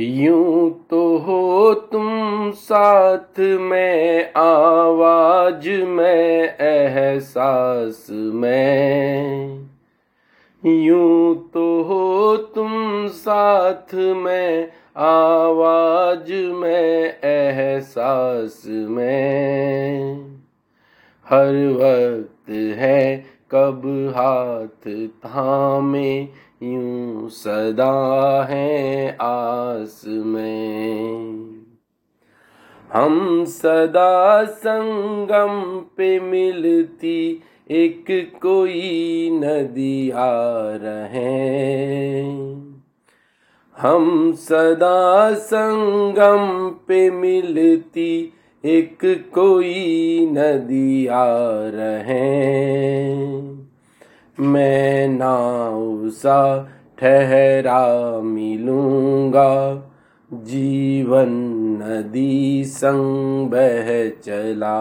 यूँ तो हो तुम साथ में, आवाज़ में, एहसास में। यूँ तो हो तुम साथ में, आवाज़ में, एहसास में। हर वक्त है कब हाथ थामे, यूँ सदा है आस में हम सदा संगम पे मिलती, एक कोई नदी आ रहे हम सदा संगम पे मिलती, एक कोई नदी आ रहे मैं नाव सा ठहरा मिलूँगा। जीवन नदी संग बह चला।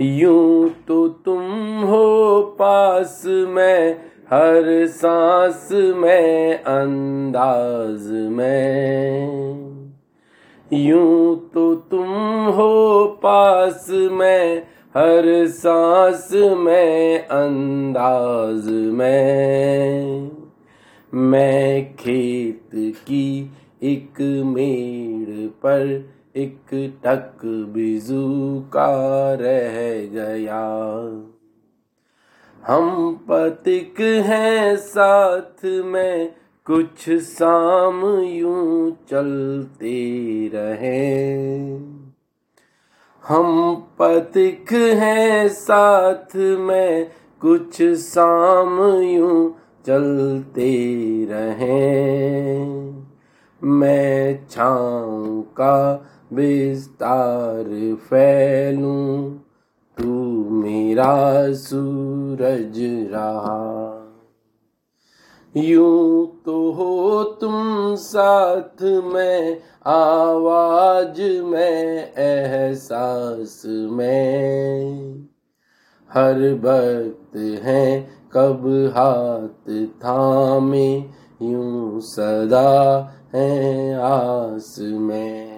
यूँ तो तुम हो पास में, हर सांस में, अंदाज में। यूँ तो तुम हो पास में हर सांस में, अंदाज में। मैं खेत की एक मेड़ पर एक टक बिजू का रह गया। हम पतिक हैं साथ में, कुछ शाम यूँ चलते रहे। हम पथिक हैं साथ में, कुछ शाम यूँ चलते रहे। मैं छाँव का विस्तार फैलूं, तू मेरा सूरज रहा। यूँ तो हो तुम साथ में, आवाज़ में, एहसास में। हर वक्त है कब हाथ थामे, यूँ सदा है आस में।